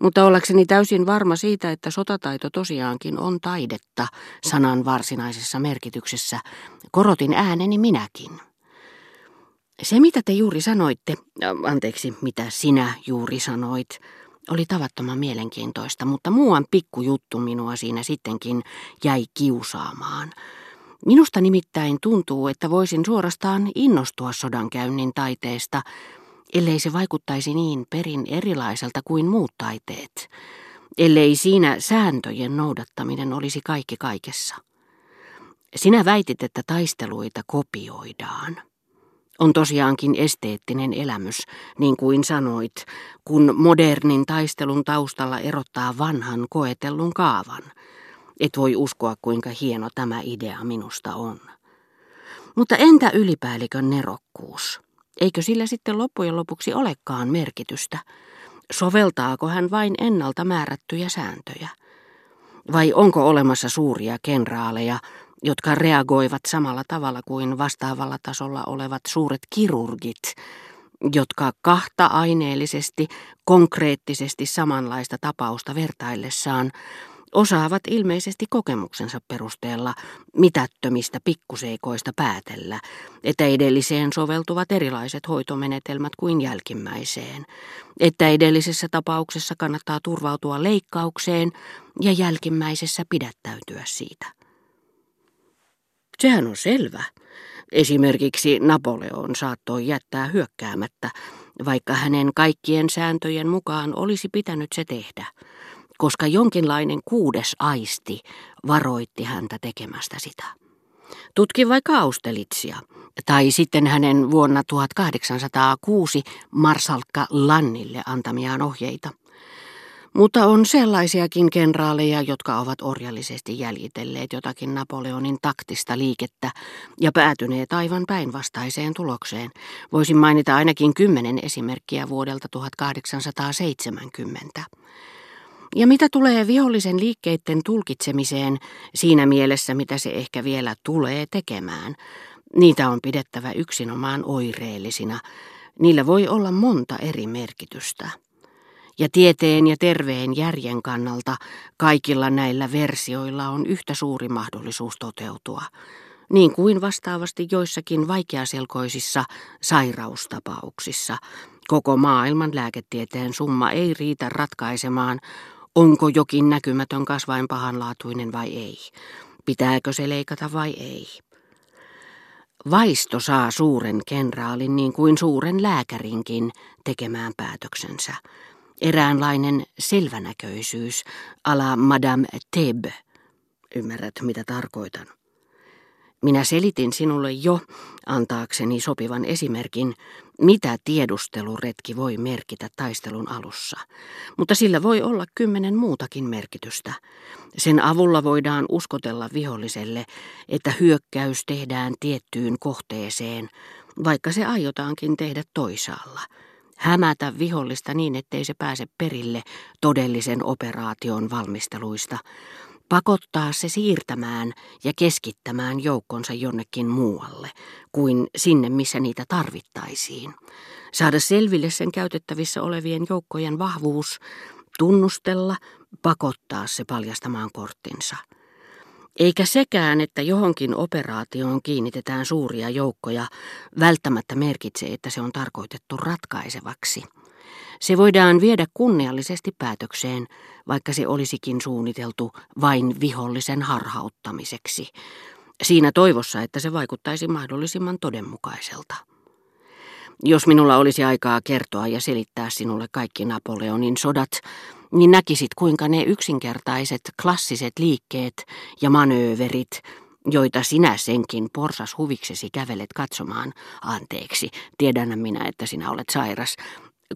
Mutta ollakseni täysin varma siitä, että sotataito tosiaankin on taidetta sanan varsinaisessa merkityksessä, korotin ääneni minäkin. Se, mitä te juuri sanoitte, anteeksi, mitä sinä juuri sanoit, oli tavattoman mielenkiintoista, mutta muuan pikkujuttu minua siinä sittenkin jäi kiusaamaan. Minusta nimittäin tuntuu, että voisin suorastaan innostua sodankäynnin taiteesta, ellei se vaikuttaisi niin perin erilaiselta kuin muut taiteet, ellei siinä sääntöjen noudattaminen olisi kaikki kaikessa. Sinä väitit, että taisteluita kopioidaan. On tosiaankin esteettinen elämys, niin kuin sanoit, kun modernin taistelun taustalla erottaa vanhan koetellun kaavan. Et voi uskoa, kuinka hieno tämä idea minusta on. Mutta entä ylipäällikön nerokkuus? Eikö sillä sitten loppujen lopuksi olekaan merkitystä? Soveltaako hän vain ennalta määrättyjä sääntöjä? Vai onko olemassa suuria kenraaleja, jotka reagoivat samalla tavalla kuin vastaavalla tasolla olevat suuret kirurgit, jotka kahta aineellisesti, konkreettisesti samanlaista tapausta vertaillessaan osaavat ilmeisesti kokemuksensa perusteella mitättömistä pikkuseikoista päätellä, että edelliseen soveltuvat erilaiset hoitomenetelmät kuin jälkimmäiseen, että edellisessä tapauksessa kannattaa turvautua leikkaukseen ja jälkimmäisessä pidättäytyä siitä. Sehän on selvä. Esimerkiksi Napoleon saattoi jättää hyökkäämättä, vaikka hänen kaikkien sääntöjen mukaan olisi pitänyt se tehdä, koska jonkinlainen kuudes aisti varoitti häntä tekemästä sitä. Tutki vaikka Austelitsia, tai sitten hänen vuonna 1806 marsalkka Lannille antamiaan ohjeita. Mutta on sellaisiakin kenraaleja, jotka ovat orjallisesti jäljitelleet jotakin Napoleonin taktista liikettä ja päätyneet aivan päinvastaiseen tulokseen. Voisin mainita ainakin kymmenen esimerkkiä vuodelta 1870. Ja mitä tulee vihollisen liikkeiden tulkitsemiseen siinä mielessä, mitä se ehkä vielä tulee tekemään, niitä on pidettävä yksinomaan oireellisina. Niillä voi olla monta eri merkitystä. Ja tieteen ja terveen järjen kannalta kaikilla näillä versioilla on yhtä suuri mahdollisuus toteutua, niin kuin vastaavasti joissakin vaikeaselkoisissa sairaustapauksissa. Koko maailman lääketieteen summa ei riitä ratkaisemaan, onko jokin näkymätön kasvain pahanlaatuinen vai ei, pitääkö se leikata vai ei. Vaisto saa suuren kenraalin niin kuin suuren lääkärinkin tekemään päätöksensä eräänlainen selvänäköisyys, ala Madame Teb. Ymmärrät, mitä tarkoitan. Minä selitin sinulle jo, antaakseni sopivan esimerkin, mitä tiedusteluretki voi merkitä taistelun alussa. Mutta sillä voi olla kymmenen muutakin merkitystä. Sen avulla voidaan uskotella viholliselle, että hyökkäys tehdään tiettyyn kohteeseen, vaikka se aiotaankin tehdä toisaalla – hämätä vihollista niin, ettei se pääse perille todellisen operaation valmisteluista, pakottaa se siirtämään ja keskittämään joukkonsa jonnekin muualle kuin sinne, missä niitä tarvittaisiin, saada selville sen käytettävissä olevien joukkojen vahvuus, tunnustella, pakottaa se paljastamaan korttinsa. Eikä sekään, että johonkin operaatioon kiinnitetään suuria joukkoja, välttämättä merkitse, että se on tarkoitettu ratkaisevaksi. Se voidaan viedä kunniallisesti päätökseen, vaikka se olisikin suunniteltu vain vihollisen harhauttamiseksi, siinä toivossa, että se vaikuttaisi mahdollisimman todenmukaiselta. Jos minulla olisi aikaa kertoa ja selittää sinulle kaikki Napoleonin sodat, niin näkisit kuinka ne yksinkertaiset klassiset liikkeet ja manööverit, joita sinä senkin porsas huviksesi kävelet katsomaan, anteeksi, tiedän minä, että sinä olet sairas,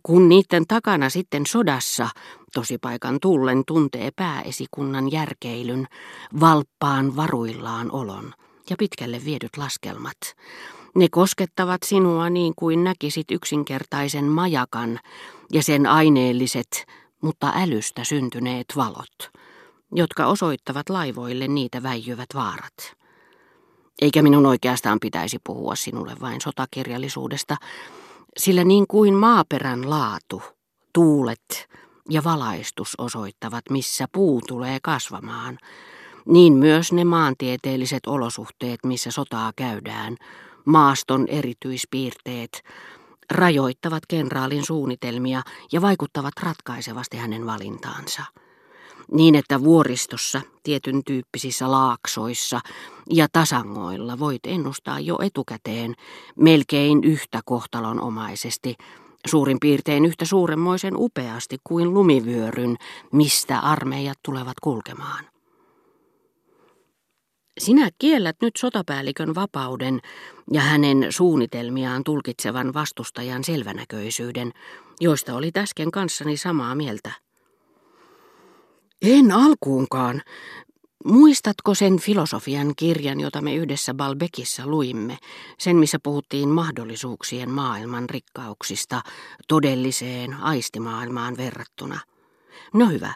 kun niiden takana sitten sodassa tosipaikan tullen tuntee pääesikunnan järkeilyn, valppaan varuillaan olon ja pitkälle viedyt laskelmat. Ne koskettavat sinua niin kuin näkisit yksinkertaisen majakan ja sen aineelliset, mutta älystä syntyneet valot, jotka osoittavat laivoille niitä väijyvät vaarat. Eikä minun oikeastaan pitäisi puhua sinulle vain sotakirjallisuudesta, sillä niin kuin maaperän laatu, tuulet, ja valaistus osoittavat, missä puu tulee kasvamaan. Niin myös ne maantieteelliset olosuhteet, missä sotaa käydään, maaston erityispiirteet, rajoittavat kenraalin suunnitelmia ja vaikuttavat ratkaisevasti hänen valintaansa. Niin, että vuoristossa, tietyn tyyppisissä laaksoissa ja tasangoilla voit ennustaa jo etukäteen melkein yhtä kohtalonomaisesti, suurin piirtein yhtä suuremmoisen upeasti kuin lumivyöryn, mistä armeijat tulevat kulkemaan. Sinä kiellät nyt sotapäällikön vapauden ja hänen suunnitelmiaan tulkitsevan vastustajan selvänäköisyyden, joista oli äsken kanssani samaa mieltä. En alkuunkaan. Muistatko sen filosofian kirjan, jota me yhdessä Balbekissa luimme, sen missä puhuttiin mahdollisuuksien maailman rikkauksista todelliseen aistimaailmaan verrattuna? No hyvä,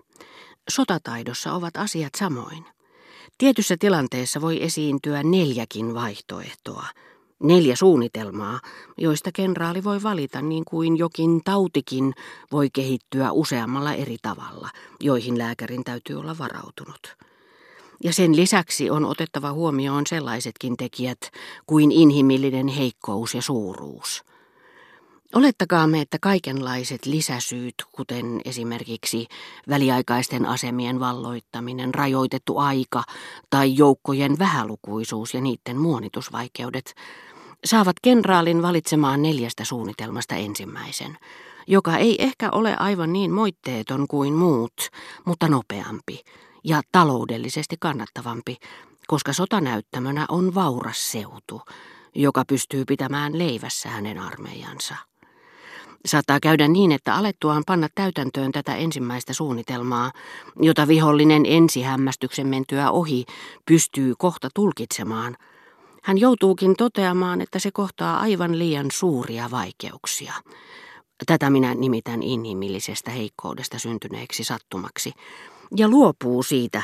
sotataidossa ovat asiat samoin. Tietyssä tilanteessa voi esiintyä neljäkin vaihtoehtoa, neljä suunnitelmaa, joista kenraali voi valita niin kuin jokin tautikin voi kehittyä useammalla eri tavalla, joihin lääkärin täytyy olla varautunut. Ja sen lisäksi on otettava huomioon sellaisetkin tekijät kuin inhimillinen heikkous ja suuruus – Olettakaamme, että kaikenlaiset lisäsyyt, kuten esimerkiksi väliaikaisten asemien valloittaminen, rajoitettu aika tai joukkojen vähälukuisuus ja niiden muonitusvaikeudet, saavat kenraalin valitsemaan neljästä suunnitelmasta ensimmäisen, joka ei ehkä ole aivan niin moitteeton kuin muut, mutta nopeampi ja taloudellisesti kannattavampi, koska sotanäyttämönä on vauras seutu, joka pystyy pitämään leivässä hänen armeijansa. Saattaa käydä niin, että alettuaan panna täytäntöön tätä ensimmäistä suunnitelmaa, jota vihollinen ensihämmästyksen mentyä ohi pystyy kohta tulkitsemaan, hän joutuukin toteamaan, että se kohtaa aivan liian suuria vaikeuksia. Tätä minä nimitän inhimillisestä heikkoudesta syntyneeksi sattumaksi, ja luopuu siitä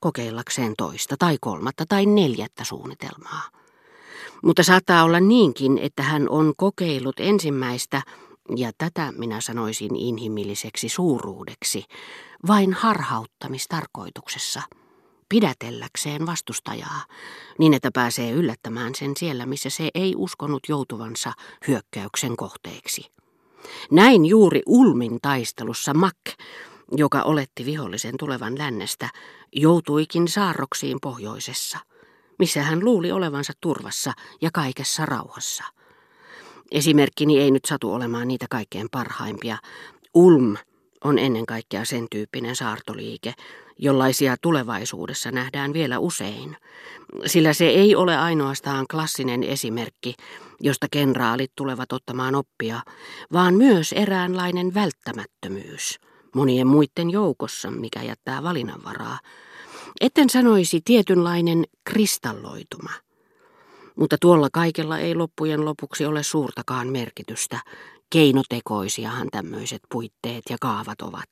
kokeillakseen toista tai kolmatta tai neljättä suunnitelmaa. Mutta saattaa olla niinkin, että hän on kokeillut ensimmäistä ja tätä minä sanoisin inhimilliseksi suuruudeksi, vain harhauttamistarkoituksessa, pidätelläkseen vastustajaa, niin että pääsee yllättämään sen siellä, missä se ei uskonut joutuvansa hyökkäyksen kohteeksi. Näin juuri Ulmin taistelussa Mak, joka oletti vihollisen tulevan lännestä, joutuikin saarroksiin pohjoisessa, missä hän luuli olevansa turvassa ja kaikessa rauhassa. Esimerkkini ei nyt satu olemaan niitä kaikkein parhaimpia. Ulm on ennen kaikkea sen tyyppinen saartoliike, jollaisia tulevaisuudessa nähdään vielä usein, sillä se ei ole ainoastaan klassinen esimerkki, josta kenraalit tulevat ottamaan oppia, vaan myös eräänlainen välttämättömyys monien muiden joukossa, mikä jättää valinnanvaraa. Etten sanoisi tietynlainen kristalloituma – mutta tuolla kaikella ei loppujen lopuksi ole suurtakaan merkitystä. Keinotekoisiahan tämmöiset puitteet ja kaavat ovat.